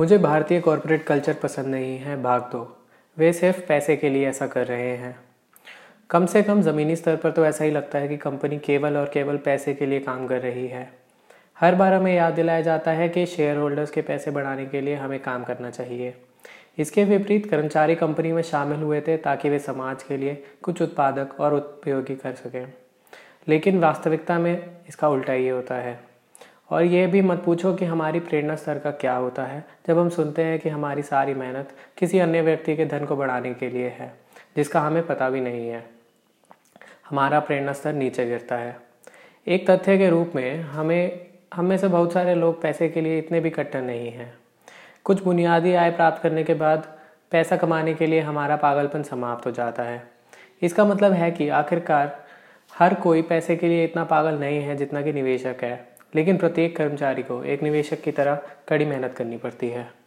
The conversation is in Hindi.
मुझे भारतीय कॉरपोरेट कल्चर पसंद नहीं है, भाग दो। वे सिर्फ़ पैसे के लिए ऐसा कर रहे हैं। कम से कम ज़मीनी स्तर पर तो ऐसा ही लगता है कि कंपनी केवल और केवल पैसे के लिए काम कर रही है। हर बार हमें याद दिलाया जाता है कि शेयर होल्डर्स के पैसे बढ़ाने के लिए हमें काम करना चाहिए। इसके विपरीत कर्मचारी कंपनी में शामिल हुए थे ताकि वे समाज के लिए कुछ उत्पादक और उपयोगी कर सकें। लेकिन वास्तविकता में इसका उल्टा ही होता है। और ये भी मत पूछो कि हमारी प्रेरणा स्तर का क्या होता है। जब हम सुनते हैं कि हमारी सारी मेहनत किसी अन्य व्यक्ति के धन को बढ़ाने के लिए है, जिसका हमें पता भी नहीं है, हमारा प्रेरणा स्तर नीचे गिरता है। एक तथ्य के रूप में हमें, हम में से बहुत सारे लोग पैसे के लिए इतने भी कट्टर नहीं हैं। कुछ बुनियादी आय प्राप्त करने के बाद पैसा कमाने के लिए हमारा पागलपन समाप्त हो जाता है। इसका मतलब है कि आखिरकार हर कोई पैसे के लिए इतना पागल नहीं है जितना कि निवेशक है। लेकिन प्रत्येक कर्मचारी को एक निवेशक की तरह कड़ी मेहनत करनी पड़ती है।